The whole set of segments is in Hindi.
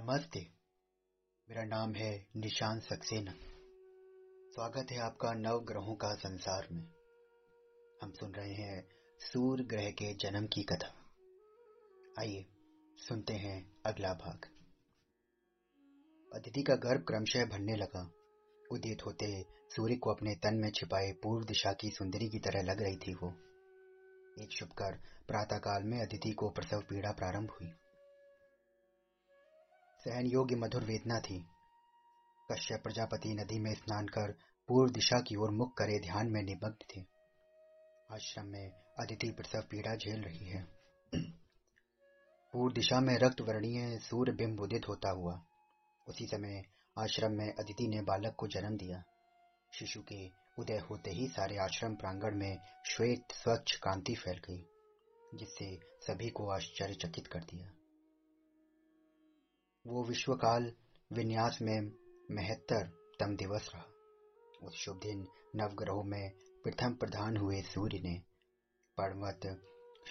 नमस्ते। मेरा नाम है निशान सक्सेना। स्वागत है आपका नव ग्रहों का संसार में। हम सुन रहे हैं सूर्य ग्रह के जन्म की कथा। आइए सुनते हैं अगला भाग। अदिति का गर्भ क्रमशः भरने लगा। उदित होते सूर्य को अपने तन में छिपाए पूर्व दिशा की सुंदरी की तरह लग रही थी वो। एक शुभकर प्रातःकाल में अदिति को प्रसव पीड़ा प्रारंभ हुई। सहन योग्य मधुर वेदना थी। कश्यप प्रजापति नदी में स्नान कर पूर्व दिशा की ओर मुख करे ध्यान में निमग्न थे। आश्रम में अदिति प्रसव पीड़ा झेल रही है। पूर्व दिशा में रक्त वर्णीय सूर्य बिंब उदित होता हुआ। उसी समय आश्रम में अदिति ने बालक को जन्म दिया। शिशु के उदय होते ही सारे आश्रम प्रांगण में श्वेत, स्वच्छ कांति फैल गई, जिससे सभी को आश्चर्यचकित कर दिया। वो विश्वकाल विन्यास में महत्तर तम दिवस रहा। उस शुभ दिन नवग्रहों में प्रथम प्रधान हुए सूर्य ने पर्वत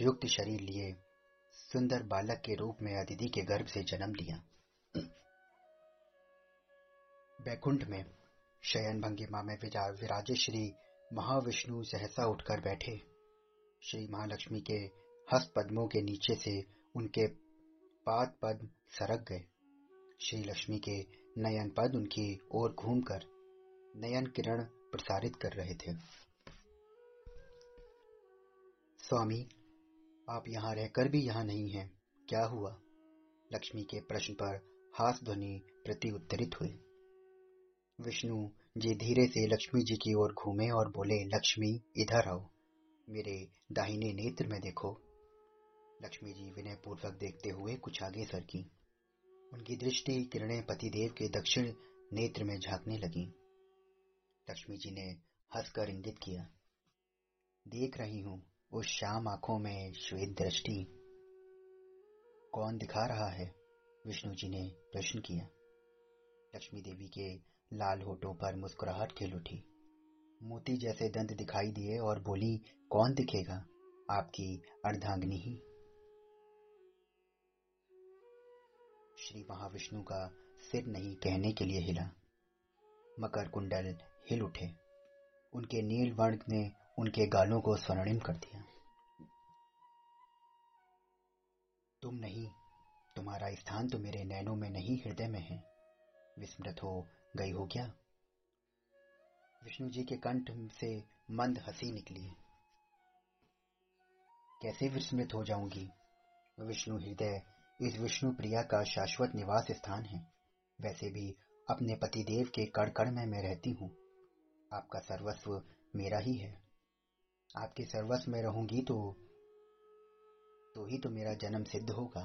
युक्त शरीर लिए सुंदर बालक के रूप में अदिति के गर्भ से जन्म लिया बैकुंठ में शयन भंगिमा में विराजे श्री महाविष्णु सहसा उठकर बैठे। श्री महालक्ष्मी के हस्त पद्मों के नीचे से उनके पाद पद्म सरक गए। श्री लक्ष्मी के नयन पद उनकी ओर घूमकर नयन किरण प्रसारित कर रहे थे। स्वामी, आप यहाँ रहकर भी यहाँ नहीं हैं। क्या हुआ? लक्ष्मी के प्रश्न पर हास ध्वनि प्रति उत्तरित हुई। विष्णु जी धीरे से लक्ष्मी जी की ओर घूमे और बोले, लक्ष्मी, इधर आओ। मेरे दाहिने नेत्र में देखो। लक्ष्मी जी विनय पूर्वक देखते हुए कुछ आगे सरकी। उनकी दृष्टि किरणें पतिदेव के दक्षिण नेत्र में झांकने लगी। लक्ष्मी जी ने हंसकर इंगित किया, देख रही हूँ उस शाम आँखों में श्वेत दृष्टि। कौन दिखा रहा है? विष्णु जी ने प्रश्न किया। लक्ष्मी देवी के लाल होठों पर मुस्कुराहट खिल उठी। मोती जैसे दंत दिखाई दिए और बोली, कौन दिखेगा? आपकी अर्धांगनी ही। श्री महाविष्णु का सिर नहीं कहने के लिए हिला। मकर कुंडल हिल उठे। उनके नील वर्ण ने उनके गालों को स्वर्णिम कर दिया। तुम नहीं, तुम्हारा स्थान तो मेरे नैनों में नहीं, हृदय में है। विस्मृत हो गई हो क्या? विष्णु जी के कंठ से मंद हँसी निकली। कैसे विस्मृत हो जाऊँगी? विष्णु हृदय इस विष्णु प्रिया का शाश्वत निवास स्थान है। वैसे भी अपने पतिदेव के कड़ कड़ में मैं रहती हूँ। आपका सर्वस्व मेरा ही है। आपके सर्वस्व में रहूँगी तो तो ही तो मेरा जन्म सिद्ध होगा।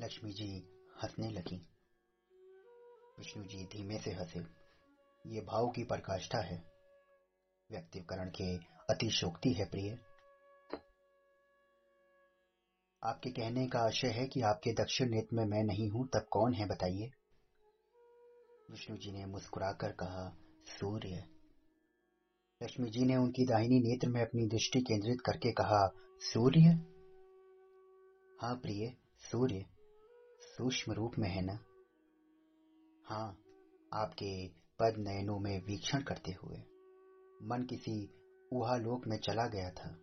लक्ष्मी जी हंसने लगी। विष्णु जी धीमे से हंसे। ये भाव की प्रकाष्ठा है। व्यक्तिकरण के अतिशोक्ति है प्रिय। आपके कहने का आशय है कि आपके दक्षिण नेत्र में मैं नहीं हूँ, तब कौन है, बताइए? विष्णु जी ने मुस्कुराकर कहा, सूर्य। लक्ष्मी जी ने उनकी दाहिनी नेत्र में अपनी दृष्टि केंद्रित करके कहा, सूर्य? हाँ प्रिय, सूर्य। सूक्ष्म रूप में है ना? हाँ आपके पद नयनों में वीक्षण करते हुए। मन किसी ऊहालोक में चला गया था।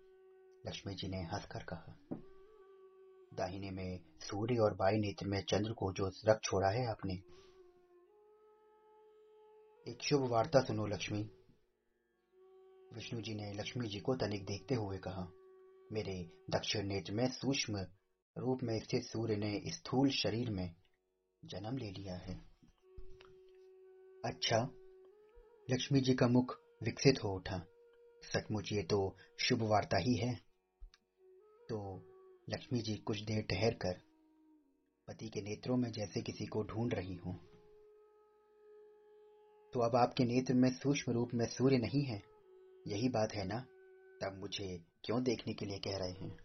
लक्ष्मी जी ने हंसकर कहा दाहिने में सूर्य और बाई नेत्र में चंद्र को जो रख छोड़ा है आपने। एक शुभ वार्ता सुनो, लक्ष्मी। विष्णु जी ने लक्ष्मी जी को तनिक देखते हुए कहा, मेरे दक्षिण नेत्र में सूक्ष्म रूप में स्थित सूर्य ने स्थूल शरीर में जन्म ले लिया है। अच्छा लक्ष्मी जी का मुख विकसित हो उठा। सचमुच ये तो शुभ वार्ता ही है। तो लक्ष्मी जी कुछ देर ठहर कर पति के नेत्रों में जैसे किसी को ढूंढ रही हूँ। तो अब आपके नेत्र में सूक्ष्म रूप में सूर्य नहीं है? यही बात है ना? तब मुझे क्यों देखने के लिए कह रहे हैं?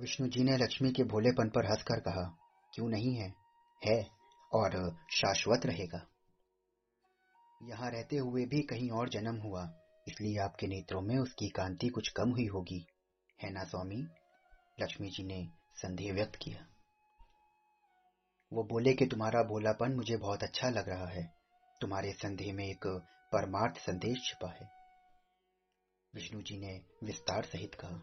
विष्णु जी ने लक्ष्मी के भोलेपन पर हंसकर कहा, क्यों नहीं है? है, और शाश्वत रहेगा। यहाँ रहते हुए भी कहीं और जन्म हुआ, इसलिए आपके नेत्रों में उसकी कांति कुछ कम हुई होगी। है ना स्वामी? लक्ष्मी जी ने संदेह व्यक्त किया। वो बोले कि तुम्हारा बोलापन मुझे बहुत अच्छा लग रहा है। तुम्हारे संदेह में एक परमार्थ संदेश छिपा है। विष्णु जी ने विस्तार सहित कहा,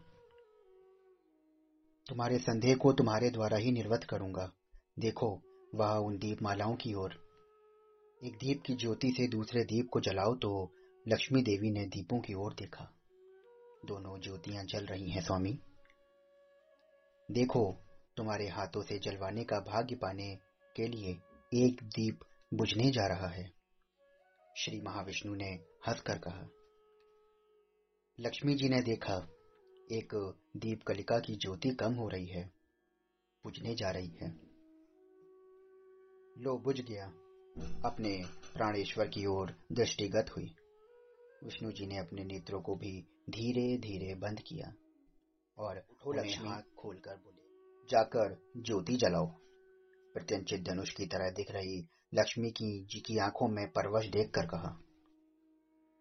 तुम्हारे संदेह को तुम्हारे द्वारा ही निर्वत करूँगा। देखो, वह उन दीप मालाओं की ओर। एक दीप की ज्योति से दूसरे दीप को जलाओ तो लक्ष्मी देवी ने दीपों की ओर देखा। दोनों ज्योतियाँ जल रही हैं, स्वामी। देखो, तुम्हारे हाथों से जलवाने का भाग्य पाने के लिए एक दीप बुझने जा रहा है, श्री महाविष्णु ने हंसकर कहा। लक्ष्मी जी ने देखा, एक दीप कलिका की ज्योति कम हो रही है, बुझने जा रही है। लो, बुझ गया। अपने प्राणेश्वर की ओर दृष्टिगत हुई। विष्णु जी ने अपने नेत्रों को भी धीरे धीरे बंद किया और लक्ष्मी। हाथ खोलकर बोले जाकर ज्योति जलाओ। प्रत्यंचित धनुष की तरह दिख रही लक्ष्मी की जी की आँखों में परवश देखकर कहा।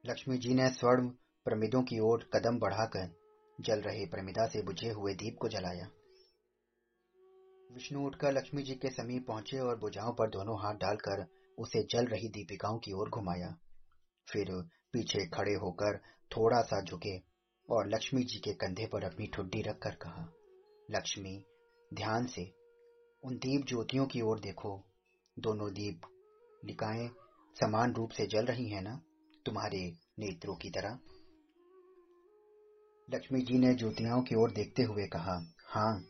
लक्ष्मी जी ने स्वर्ण प्रमिदों की ओर कदम बढ़ाकर जल रहे प्रमिदा से बुझे हुए दीप को जलाया। विष्णु उठकर लक्ष्मी जी के समीप पहुँचे और बुझाओं पर दोनों हाथ डालकर उसे जल रही दीपिकाओं की ओर घुमाया। फिर पीछे खड़े होकर थोड़ा सा झुके और लक्ष्मी जी के कंधे पर अपनी ठुड्डी रखकर कहा, लक्ष्मी, ध्यान से, उन दीप ज्योतियों की ओर देखो। दोनों दीप लिकाएँ समान रूप से जल रही हैं ना, तुम्हारे नेत्रों की तरह? लक्ष्मी जी ने ज्योतियाओं की ओर देखते हुए कहा हाँ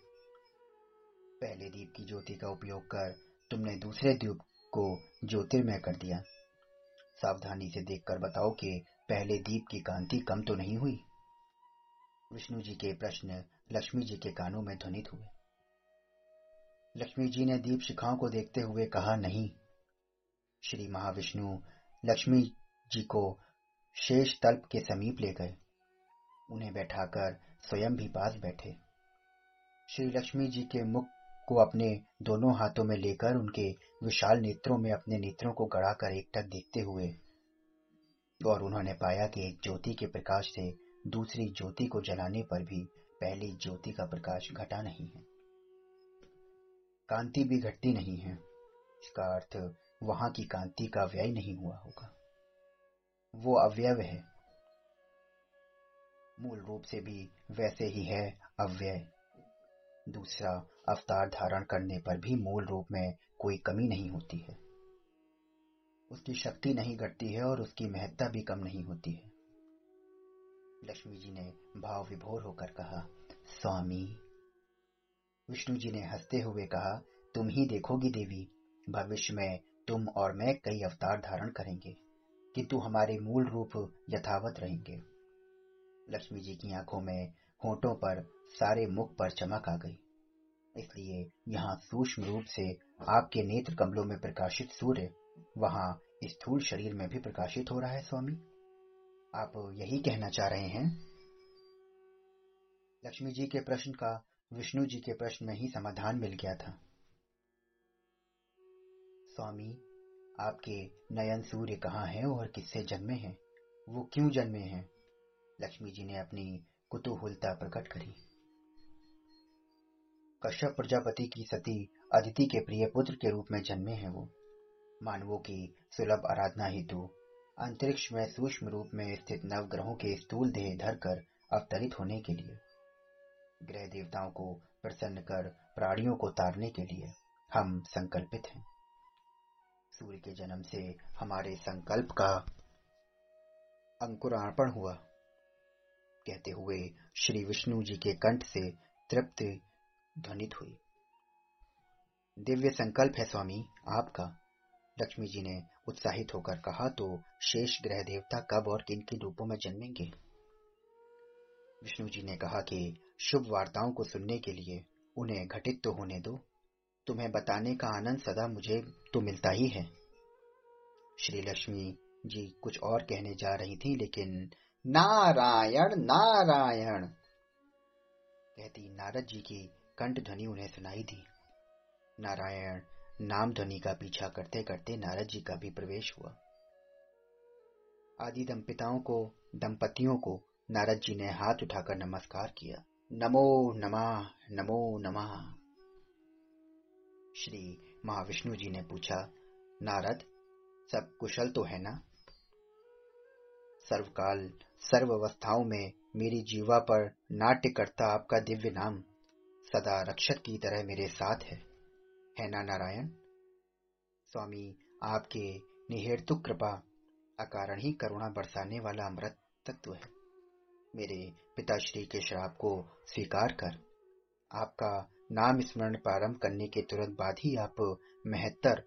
पहले दीप की ज्योति का उपयोग कर तुमने दूसरे दीप को ज्योतिर्मय कर दिया। सावधानी से देखकर बताओ कि पहले दीप की कांति कम तो नहीं हुई। विष्णु जी के प्रश्न लक्ष्मी जी के कानों में ध्वनित हुए। लक्ष्मी जी ने दीप शिखाओं को देखते हुए कहा, नहीं, श्री महाविष्णु लक्ष्मी जी को शेष तल्प के समीप ले गए। उन्हें बैठाकर स्वयं भी पास बैठे। श्री लक्ष्मी जी के मुख को अपने दोनों हाथों में लेकर उनके विशाल नेत्रों में अपने नेत्रों को गड़ाकर एकटक देखते हुए, और उन्होंने पाया कि एक ज्योति के प्रकाश से दूसरी ज्योति को जलाने पर भी पहली ज्योति का प्रकाश घटा नहीं है। कांति भी घटती नहीं है। इसका अर्थ वहाँ की कांति का व्यय नहीं हुआ होगा। वो अव्यय है। मूल रूप से भी वैसे ही है अव्यय। दूसरा अवतार धारण करने पर भी मूल रूप में कोई कमी नहीं होती है। उसकी शक्ति नहीं घटती है और उसकी महत्ता भी कम नहीं होती है। लक्ष्मी जी ने भाव विभोर होकर कहा, स्वामी। विष्णु जी ने हँसते हुए कहा, तुम ही देखोगी देवी, भविष्य में तुम और मैं कई अवतार धारण करेंगे, किंतु हमारे मूल रूप यथावत रहेंगे। लक्ष्मी जी की आँखों में होठों पर सारे मुख पर चमक आ गई। इसलिए यहाँ सूक्ष्म रूप से आपके नेत्र कमलों में प्रकाशित सूर्य, वहाँ स्थूल शरीर में भी प्रकाशित हो रहा है, स्वामी। आप यही कहना चाह रहे हैं? लक्ष्मी जी के प्रश्न का विष्णु जी के प्रश्न में ही समाधान मिल गया था। स्वामी, आपके नयन सूर्य कहाँ हैं और किससे जन्मे हैं? वो क्यों जन्मे हैं? लक्ष्मी जी ने अपनी कुतूहलता प्रकट करी। कश्यप प्रजापति की सती अदिति के प्रिय पुत्र के रूप में जन्मे हैं वो। मानवों की सुलभ आराधना हेतु अंतरिक्ष में सूक्ष्म रूप में स्थित नवग्रहों के स्थूल देह धरकर अवतरित होने के लिए ग्रह देवताओं को प्रसन्न कर प्राणियों को तारने के लिए हम संकल्पित हैं। सूर्य के जन्म से हमारे संकल्प का अंकुरार्पण हुआ। कहते हुए श्री विष्णु जी के कंठ से तृप्त ध्वनित हुई। दिव्य संकल्प है स्वामी, आपका। लक्ष्मी जी ने उत्साहित होकर कहा तो शेष ग्रह देवता कब और किन किन रूपों में जन्मेंगे? विष्णु जी ने कहा कि शुभ वार्ताओं को सुनने के लिए उन्हें घटित तो होने दो। तुम्हें बताने का आनंद सदा मुझे तो मिलता ही है। श्री लक्ष्मी जी कुछ और कहने जा रही थी, लेकिन नारायण नारायण! कहती, नारद जी की कंठ ध्वनि उन्हें सुनाई दी। नारायण नाम ध्वनि का पीछा करते करते नारद जी का भी प्रवेश हुआ। आदि दंपिताओं को, दंपतियों को नारद जी ने हाथ उठाकर नमस्कार किया। नमो नमा नमो नमा। श्री महाविष्णु जी ने पूछा, नारद, सब कुशल तो है ना? सर्वकाल सर्व अवस्थाओं में मेरी जीवा पर नाट्य करता आपका दिव्य नाम। सदा रक्षक की तरह मेरे साथ है। है ना नारायण। स्वामी, आपके निहेतु कृपा, अकारण ही करुणा बरसाने वाला अमृत तत्व है। मेरे पिताश्री के श्राप को स्वीकार कर। आपका नाम स्मरण प्रारंभ करने के तुरंत बाद ही आप महत्तर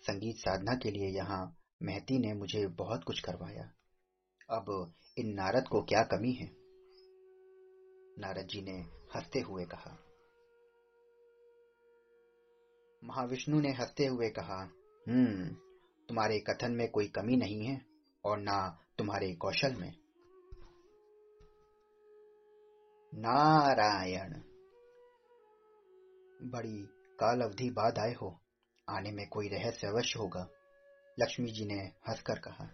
संगीत साधना के लिए यहाँ महती ने मुझे बहुत कुछ करवाया। अब इन नारद को क्या कमी है? नारद जी ने हँसते हुए कहा महाविष्णु ने हँसते हुए कहा हम्म तुम्हारे कथन में कोई कमी नहीं है और ना तुम्हारे कौशल में। नारायण, बड़ी काल अवधि बाद आए हो, आने में कोई रहस्य अवश्य होगा, लक्ष्मी जी ने हंसकर कहा।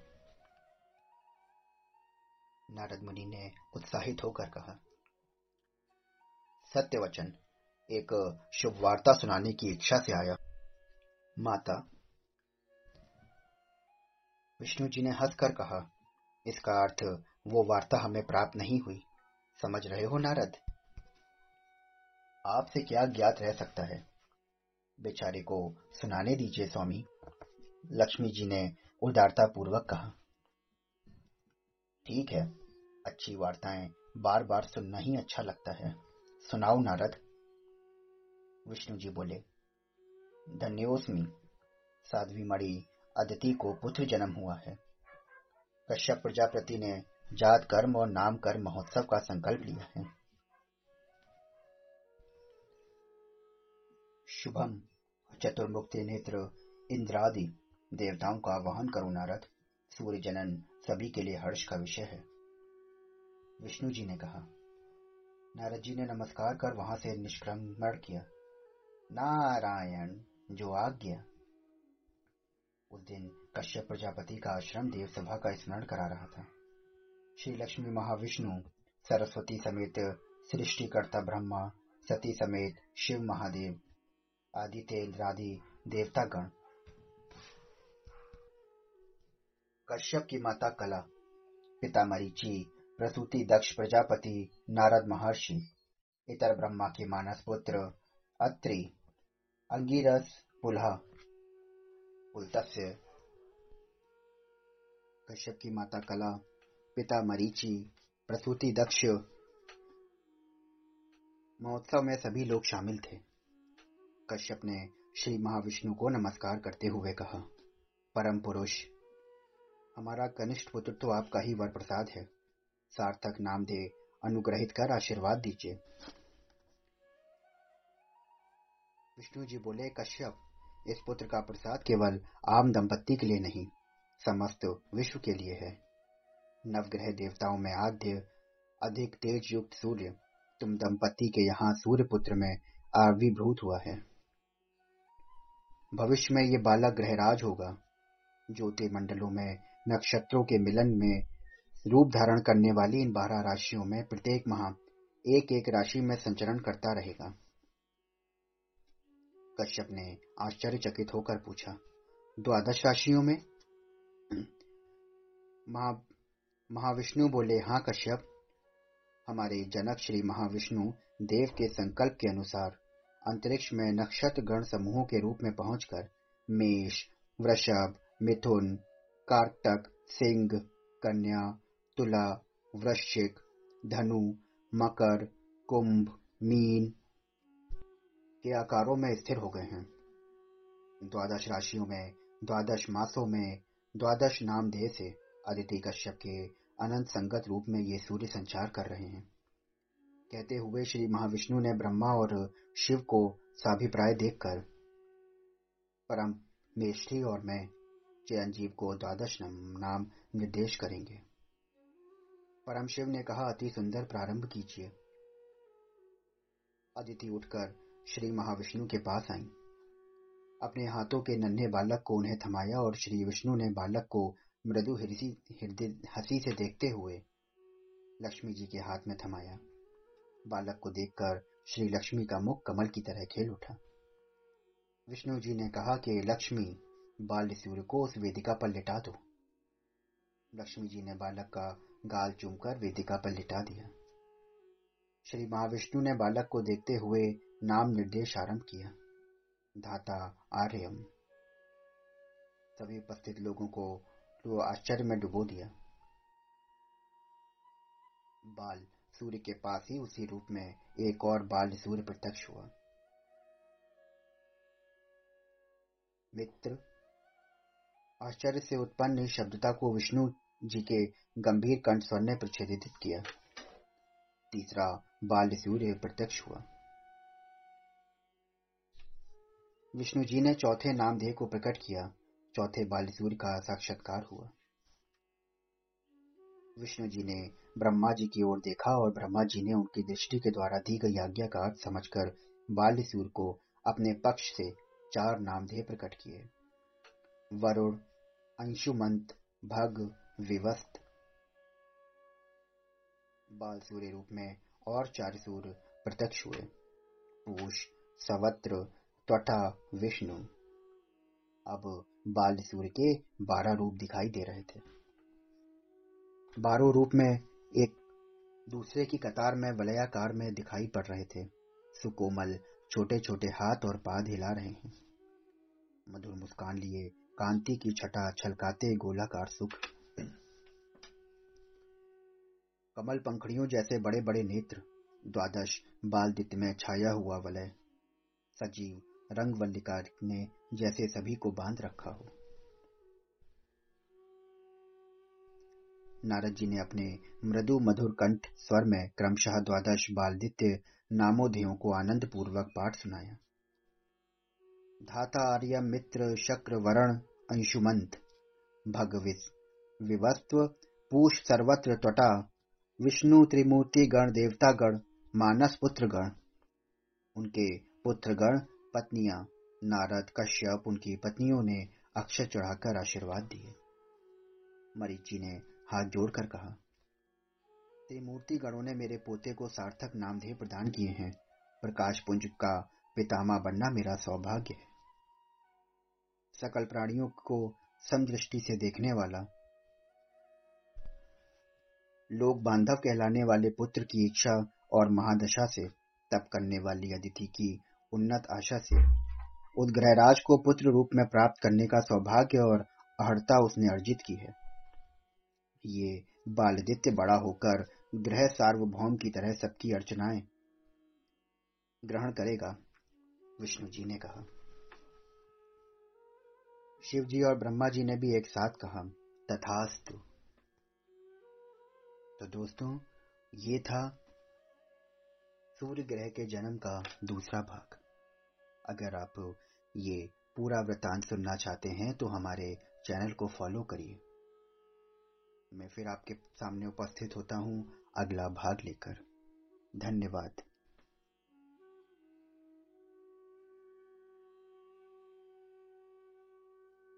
नारद मुनि ने उत्साहित होकर कहा, सत्य वचन एक शुभ वार्ता सुनाने की इच्छा से आया। माता, विष्णु जी ने हंसकर कहा, इसका अर्थ वो वार्ता हमें प्राप्त नहीं हुई। समझ रहे हो नारद? आपसे क्या ज्ञात रह सकता है? बेचारे को सुनाने दीजिए स्वामी। लक्ष्मी जी ने उदारता पूर्वक कहा, ठीक है, अच्छी वार्ताएँ बार बार सुनना ही अच्छा लगता है। सुनाओ नारद। विष्णु जी बोले धन्योस्मी साध्वी मणि अदिति को पुत्र जन्म हुआ है। कश्यप प्रजापति ने जात, कर्म और नाम कर्म महोत्सव का संकल्प लिया है। शुभम, चतुर्मुक्ति नेत्र, इंद्रादि देवताओं का वहन करो नारद सूर्य जनन सभी के लिए हर्ष का विषय है। विष्णु जी ने कहा, नारद जी ने नमस्कार कर वहाँ से निष्क्रमण किया। नारायण जो आज्ञा। उस दिन कश्यप प्रजापति का आश्रम देव सभा का स्मरण करा रहा था। श्री लक्ष्मी महाविष्णु, सरस्वती समेत सृष्टिकर्ता ब्रह्मा, सती समेत शिव महादेव आदित्य इंद्रादि देवतागण। कश्यप की माता कला पिता मरीचि प्रसूति दक्ष प्रजापति, नारद महर्षि, इतर ब्रह्मा के मानस पुत्र, अत्रि अंगिरस पुलह पुलतस्य कश्यप की माता कला, पिता मरीचि, प्रसूति दक्ष। महोत्सव में सभी लोग शामिल थे। कश्यप ने श्री महाविष्णु को नमस्कार करते हुए कहा, परम पुरुष, हमारा कनिष्ठ पुत्र तो आपका ही वर प्रसाद है। सार्थक नाम दे अनुग्रहित कर आशीर्वाद दीजिए। विष्णु जी बोले, कश्यप, इस पुत्र का प्रसाद केवल आम दंपत्ति के लिए नहीं, समस्त विश्व के लिए है। नवग्रह देवताओं में आद्य अधिक तेज युक्त सूर्य, तुम दंपत्ति के यहाँ सूर्य पुत्र में आविर्भूत हुआ है। भविष्य में ये बालक ग्रहराज होगा। ज्योति मंडलों में, नक्षत्रों के मिलन में, रूप धारण करने वाली इन बारह राशियों में प्रत्येक माह एक एक राशि में संचरण करता रहेगा। कश्यप ने आश्चर्यचकित होकर पूछा, द्वादश राशियों में? महा, महाविष्णु बोले हाँ कश्यप। हमारे जनक श्री महाविष्णु देव के संकल्प के अनुसार अंतरिक्ष में नक्षत्र गण समूहों के रूप में पहुंचकर मेष, वृषभ, मिथुन, कार्तक, सिंह, कन्या, तुला, वृश्चिक, धनु, मकर, कुंभ, मीन के आकारों में स्थिर हो गए हैं। द्वादश राशियों में, द्वादश मासों में, द्वादश नाम देह से अदिति कश्यप के अनंत संगत रूप में ये सूर्य संचार कर रहे हैं। कहते हुए श्री महाविष्णु ने ब्रह्मा और शिव को साभिप्राय देखकर, परम मेष्ठी और मैं चिरंजीव को द्वादश नाम निर्देश करेंगे। परम शिव ने कहा, अति सुंदर प्रारंभ कीजिए। अदिति उठकर श्री महाविष्णु के पास आई। अपने हाथों के नन्हे बालक को उन्हें थमाया और श्री विष्णु ने बालक को मृदु हृदय हँसी से देखते हुए लक्ष्मी जी के हाथ में थमाया। बालक को देखकर श्री लक्ष्मी का मुख कमल की तरह खेल उठा। विष्णु जी ने कहा कि, लक्ष्मी, बाल सूर्य को उस वेदिका पर लिटा दो। लक्ष्मी जी ने बालक का गाल चूमकर वेदिका पर लिटा दिया। श्री महाविष्णु ने बालक को देखते हुए नाम निर्देश आरंभ किया। धाता आर्यम। सभी उपस्थित लोगों को तो आश्चर्य में डुबो दिया। बाल सूर्य के पास ही उसी रूप में एक और बाल सूर्य प्रत्यक्ष हुआ। मित्र, आश्चर्य से उत्पन्न शब्दता को विष्णु जी के गंभीर कंठ स्वर ने प्रच्छेदित किया। तीसरा बाल सूर्य प्रत्यक्ष हुआ। विष्णु जी ने चौथे नामधेय को प्रकट किया। चौथे बाल सूर्य का साक्षात्कार हुआ। विष्णु जी ने ब्रह्मा जी की ओर देखा और ब्रह्मा जी ने उनकी दृष्टि के द्वारा दी गई आज्ञा का अर्थ समझकर सूर्य को अपने पक्ष से चार नामधेय प्रकट किए। वरुण, अंशुमंत, भग, विवस्त। बाल सूर्य रूप में और चार सूर्य प्रत्यक्ष हुए। पूष, सवत्र त्वटा विष्णु। अब बाल सूर्य के बारह रूप दिखाई दे रहे थे। बारह रूप में एक दूसरे की कतार में वलयाकार में दिखाई पड़ रहे थे। सुकोमल छोटे छोटे हाथ और पाद हिला रहे हैं। मधुर मुस्कान लिए कांति की छटा छलकाते गोलाकार सुख। कमल पंखड़ियों जैसे बड़े बड़े नेत्र, द्वादश बाल बालदित्य में छाया हुआ वलय। सजीव रंग वल्लिका ने जैसे सभी को बाँध रखा हो। नारद जी ने अपने मृदु मधुर कंठ स्वर में क्रमशः द्वादश बालदित्य नामोदयों को आनंद पूर्वक पाठ सुनाया। धाता आर्य मित्र शक्र वरण अंशुमंत, भगविस विवस्व पूष सर्वत्र त्वटा, विष्णु त्रिमूर्ति गण देवता गण मानस पुत्र गण उनके पुत्र गण पत्नियाँ, नारद, कश्यप, उनकी पत्नियों ने अक्षर चढ़ाकर आशीर्वाद दिए। मरीची ने हाथ जोड़कर कहा त्रिमूर्ति गणों ने मेरे पोते को सार्थक नामधेय प्रदान किए हैं। प्रकाश पुंज का पितामा बनना मेरा सौभाग्य है। सकल प्राणियों को समदृष्टि से देखने वाला लोग बांधव कहलाने वाले पुत्र की इच्छा और महादशा से तप करने वाली अदिति की उन्नत आशा से। उद्ग्रहराज को पुत्र रूप में प्राप्त करने का सौभाग्य और अहड़ता उसने अर्जित की है। ये बालदित्य बड़ा होकर ग्रह सार्वभौम की तरह सबकी अर्चनाएँ ग्रहण करेगा, विष्णु जी ने कहा। शिव जी और ब्रह्मा जी ने भी एक साथ कहा, तथास्तु। तो दोस्तों, ये था सूर्य ग्रह के जन्म का दूसरा भाग। अगर आप ये पूरा वृतांत सुनना चाहते हैं तो हमारे चैनल को फॉलो करिए। मैं फिर आपके सामने उपस्थित होता हूँ अगला भाग लेकर। धन्यवाद।